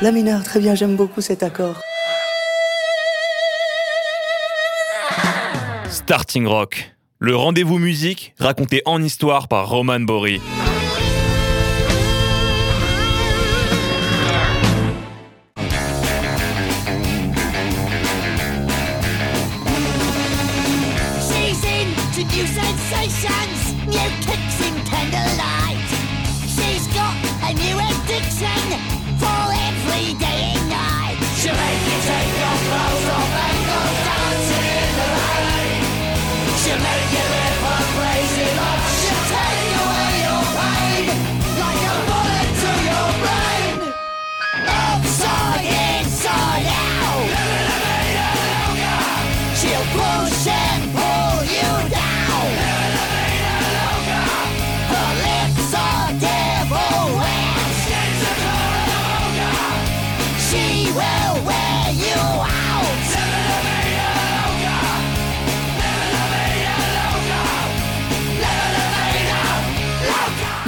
La mineur, très bien, j'aime beaucoup cet accord. Starting Rock, le rendez-vous musique raconté en histoire par Roman Bory.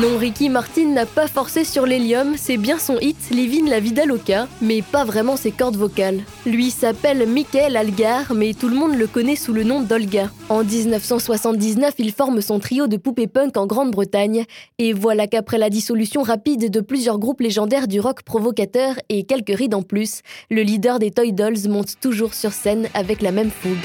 Non, Ricky Martin n'a pas forcé sur l'hélium, c'est bien son hit Living la vida loca, mais pas vraiment ses cordes vocales. Lui s'appelle Michael Algar, mais tout le monde le connaît sous le nom d'Olga. En 1979, il forme son trio de poupées punk en Grande-Bretagne, et voilà qu'après la dissolution rapide de plusieurs groupes légendaires du rock provocateur et quelques rides en plus, le leader des Toy Dolls monte toujours sur scène avec la même fougue.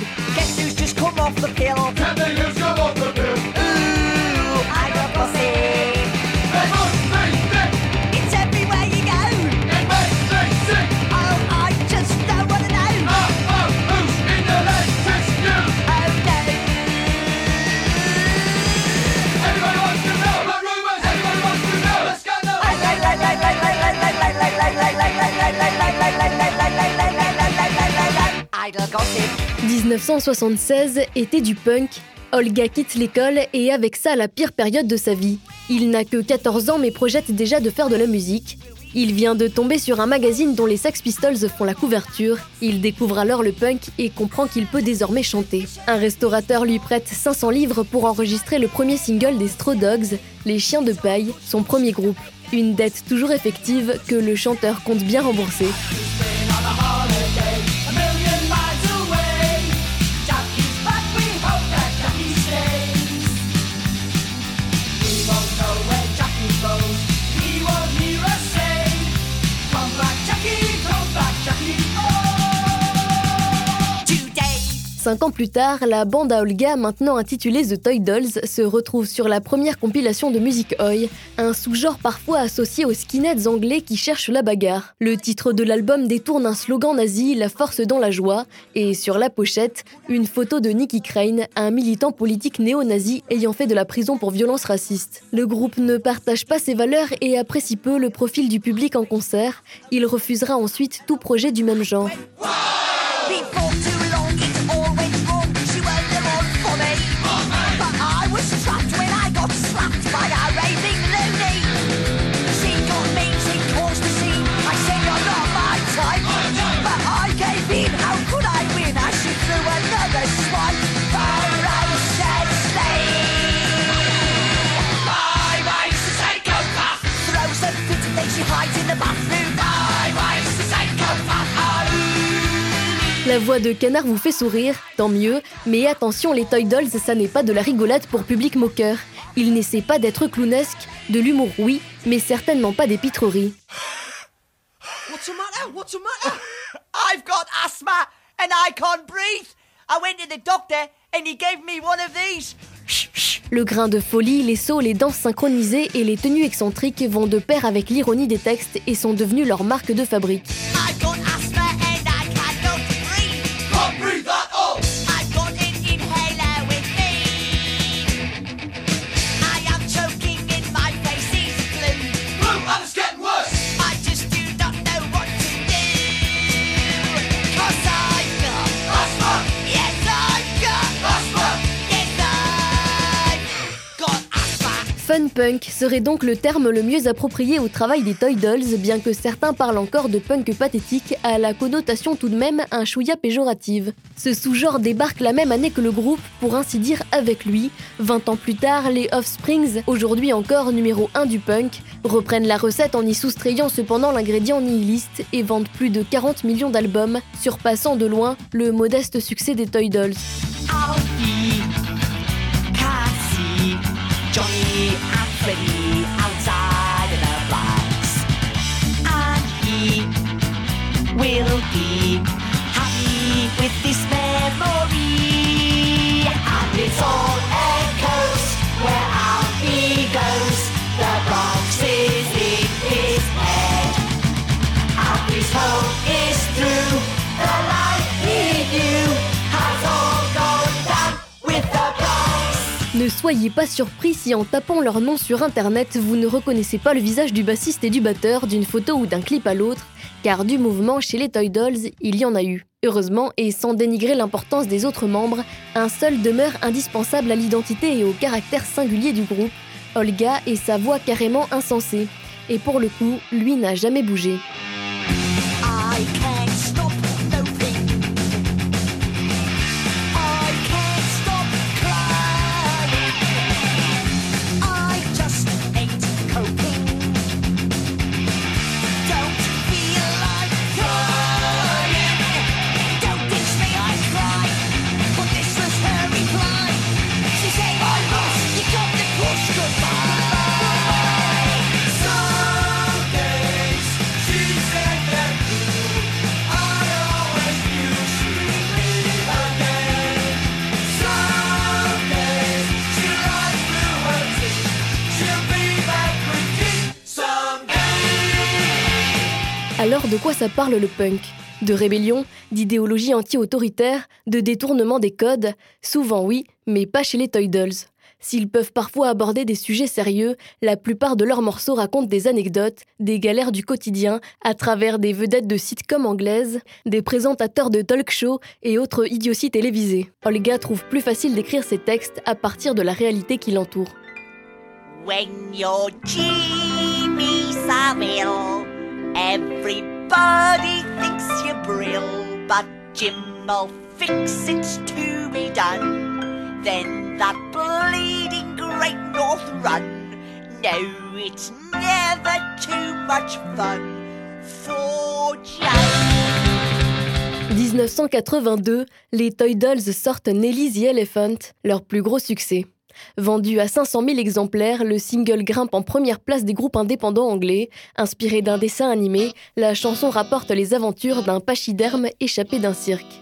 1976 était du punk. Olga quitte l'école et avec ça la pire période de sa vie. Il n'a que 14 ans mais projette déjà de faire de la musique. Il vient de tomber sur un magazine dont les Sex Pistols font la couverture. Il découvre alors le punk et comprend qu'il peut désormais chanter. Un restaurateur lui prête 500 livres pour enregistrer le premier single des Straw Dogs, Les Chiens de Paille, son premier groupe. Une dette toujours effective que le chanteur compte bien rembourser. Cinq ans plus tard, la bande à Olga, maintenant intitulée The Toy Dolls, se retrouve sur la première compilation de musique Oi, un sous-genre parfois associé aux skinheads anglais qui cherchent la bagarre. Le titre de l'album détourne un slogan nazi, La force dans la joie, et sur la pochette, une photo de Nicky Crane, un militant politique néo-nazi ayant fait de la prison pour violence raciste. Le groupe ne partage pas ses valeurs et apprécie peu le profil du public en concert. Il refusera ensuite tout projet du même genre. La voix de canard vous fait sourire, tant mieux, mais attention les Toy Dolls, ça n'est pas de la rigolade pour public moqueur. Ils n'essaient pas d'être clownesques, de l'humour oui, mais certainement pas des pitreries. What's the matter? What's the matter? I've got asthma and I can't breathe. I went to the doctor and he gave me one of these. Le grain de folie, les sauts, les danses synchronisées et les tenues excentriques vont de pair avec l'ironie des textes et sont devenus leur marque de fabrique. I've got Punk serait donc le terme le mieux approprié au travail des Toy Dolls, bien que certains parlent encore de punk pathétique, à la connotation tout de même un chouïa péjorative. Ce sous-genre débarque la même année que le groupe, pour ainsi dire avec lui. 20 ans plus tard, les Offsprings, aujourd'hui encore numéro 1 du punk, reprennent la recette en y soustrayant cependant l'ingrédient nihiliste et vendent plus de 40 millions d'albums, surpassant de loin le modeste succès des Toy Dolls. Johnny and Freddie outside in the box. And he will be happy with this memory. And it's all soyez pas surpris si en tapant leur nom sur internet, vous ne reconnaissez pas le visage du bassiste et du batteur d'une photo ou d'un clip à l'autre, car du mouvement chez les Toy Dolls, il y en a eu. Heureusement, et sans dénigrer l'importance des autres membres, un seul demeure indispensable à l'identité et au caractère singulier du groupe, Olga et sa voix carrément insensée. Et pour le coup, lui n'a jamais bougé. Alors de quoi ça parle le punk? De rébellion, d'idéologie anti-autoritaire, de détournement des codes? Souvent oui, mais pas chez les Toy. S'ils peuvent parfois aborder des sujets sérieux, la plupart de leurs morceaux racontent des anecdotes, des galères du quotidien, à travers des vedettes de sitcoms anglaises, des présentateurs de talk shows et autres idioties télévisées. Olga trouve plus facile d'écrire ses textes à partir de la réalité qui l'entoure. Everybody thinks you're brill, but Jim'll fix it to be done. Then that bleeding Great North Run, no, it's never too much fun for Jim. 1982, les Toy Dolls sortent Nelly the Elephant, leur plus gros succès. Vendu à 500 000 exemplaires, le single grimpe en première place des groupes indépendants anglais. Inspiré d'un dessin animé, la chanson rapporte les aventures d'un pachyderme échappé d'un cirque.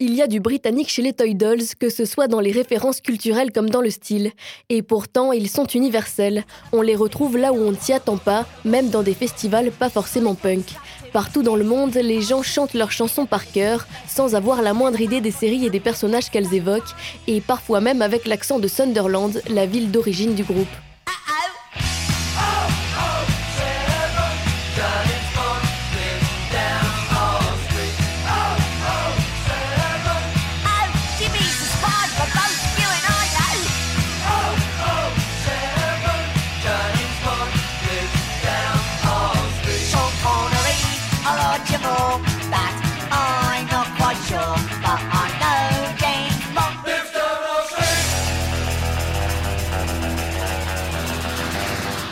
il y a du britannique chez les Toy Dolls, que ce soit dans les références culturelles comme dans le style. Et pourtant, ils sont universels. On les retrouve là où on ne s'y attend pas, même dans des festivals pas forcément punk. Partout dans le monde, les gens chantent leurs chansons par cœur, sans avoir la moindre idée des séries et des personnages qu'elles évoquent, et parfois même avec l'accent de Sunderland, la ville d'origine du groupe.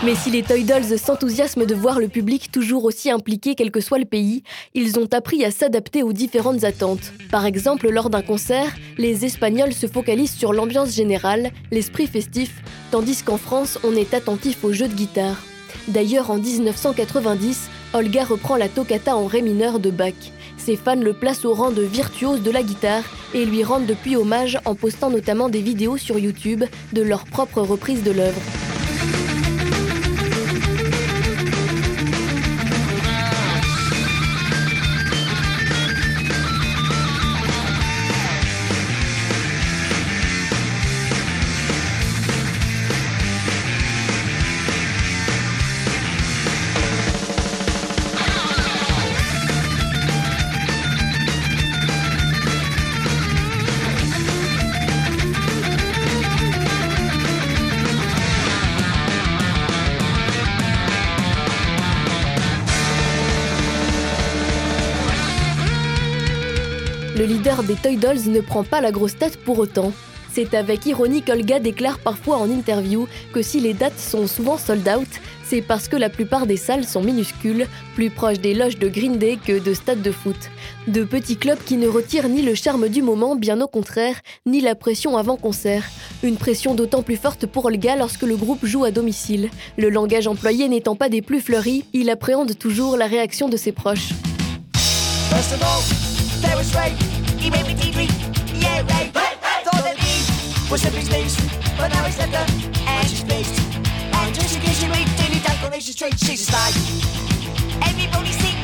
Mais si les Toy Dolls s'enthousiasment de voir le public toujours aussi impliqué quel que soit le pays, ils ont appris à s'adapter aux différentes attentes. Par exemple, lors d'un concert, les Espagnols se focalisent sur l'ambiance générale, l'esprit festif, tandis qu'en France, on est attentif aux jeux de guitare. D'ailleurs, en 1990, Olga reprend la toccata en ré mineur de Bach. Ses fans le placent au rang de virtuose de la guitare et lui rendent depuis hommage en postant notamment des vidéos sur YouTube de leur propre reprise de l'œuvre. Le leader des Toy Dolls ne prend pas la grosse tête pour autant. C'est avec ironie qu'Olga déclare parfois en interview que si les dates sont souvent sold out, c'est parce que la plupart des salles sont minuscules, plus proches des loges de Green Day que de stades de foot. De petits clubs qui ne retirent ni le charme du moment, bien au contraire, ni la pression avant concert. Une pression d'autant plus forte pour Olga lorsque le groupe joue à domicile. Le langage employé n'étant pas des plus fleuris, il appréhende toujours la réaction de ses proches. There was Ray. He made me deeply. Yeah, Ray. Thought that he was a big space, but now he's left her and she's based. And just in case you read daily declarations straight, she's a slide. Everybody see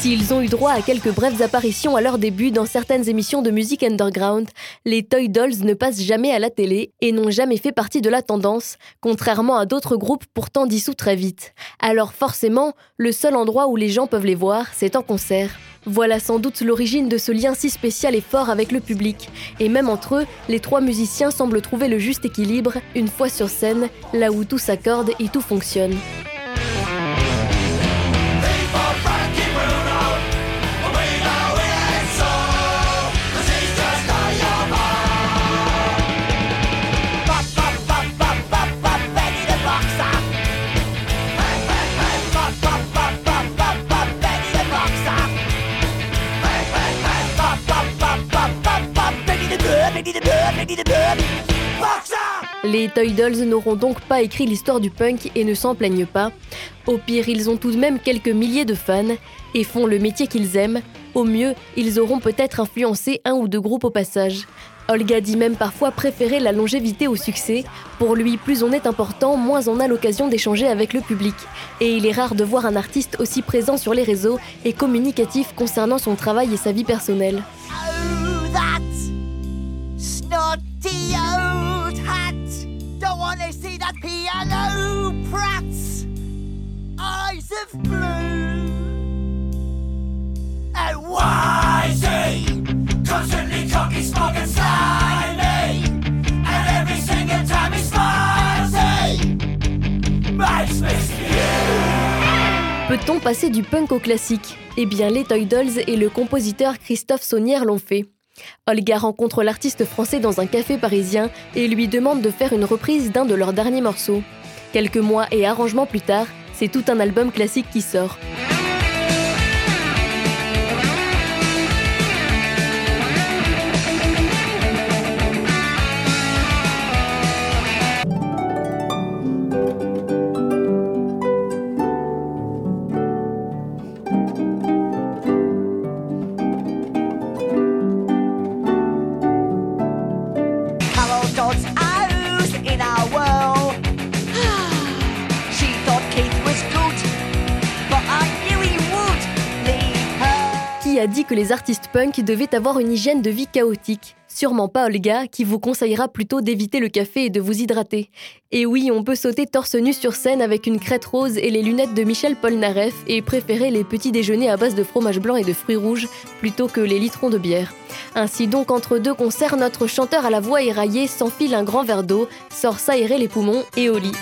S'ils ont eu droit à quelques brèves apparitions à leur début dans certaines émissions de musique underground, les Toy Dolls ne passent jamais à la télé et n'ont jamais fait partie de la tendance, contrairement à d'autres groupes pourtant dissous très vite. Alors forcément, le seul endroit où les gens peuvent les voir, c'est en concert. Voilà sans doute l'origine de ce lien si spécial et fort avec le public. Et même entre eux, les trois musiciens semblent trouver le juste équilibre, une fois sur scène, là où tout s'accorde et tout fonctionne. Les Toy Dolls n'auront donc pas écrit l'histoire du punk et ne s'en plaignent pas. Au pire, ils ont tout de même quelques milliers de fans et font le métier qu'ils aiment. Au mieux, ils auront peut-être influencé un ou deux groupes au passage. Olga dit même parfois préférer la longévité au succès. Pour lui, plus on est important, moins on a l'occasion d'échanger avec le public. Et il est rare de voir un artiste aussi présent sur les réseaux et communicatif concernant son travail et sa vie personnelle. Peut-on passer du punk au classique? Eh bien, les Toy Dolls et le compositeur Christophe Saunière l'ont fait. Olga rencontre l'artiste français dans un café parisien et lui demande de faire une reprise d'un de leurs derniers morceaux. Quelques mois et arrangements plus tard, c'est tout un album classique qui sort. Que les artistes punk devaient avoir une hygiène de vie chaotique Sûrement pas Olga, qui vous conseillera plutôt d'éviter le café et de vous hydrater. Et oui, on peut sauter torse nu sur scène avec une crête rose et les lunettes de Michel Polnareff et préférer les petits déjeuners à base de fromage blanc et de fruits rouges plutôt que les litrons de bière. Ainsi donc, entre deux concerts, notre chanteur à la voix éraillée s'enfile un grand verre d'eau, sort s'aérer les poumons et au lit.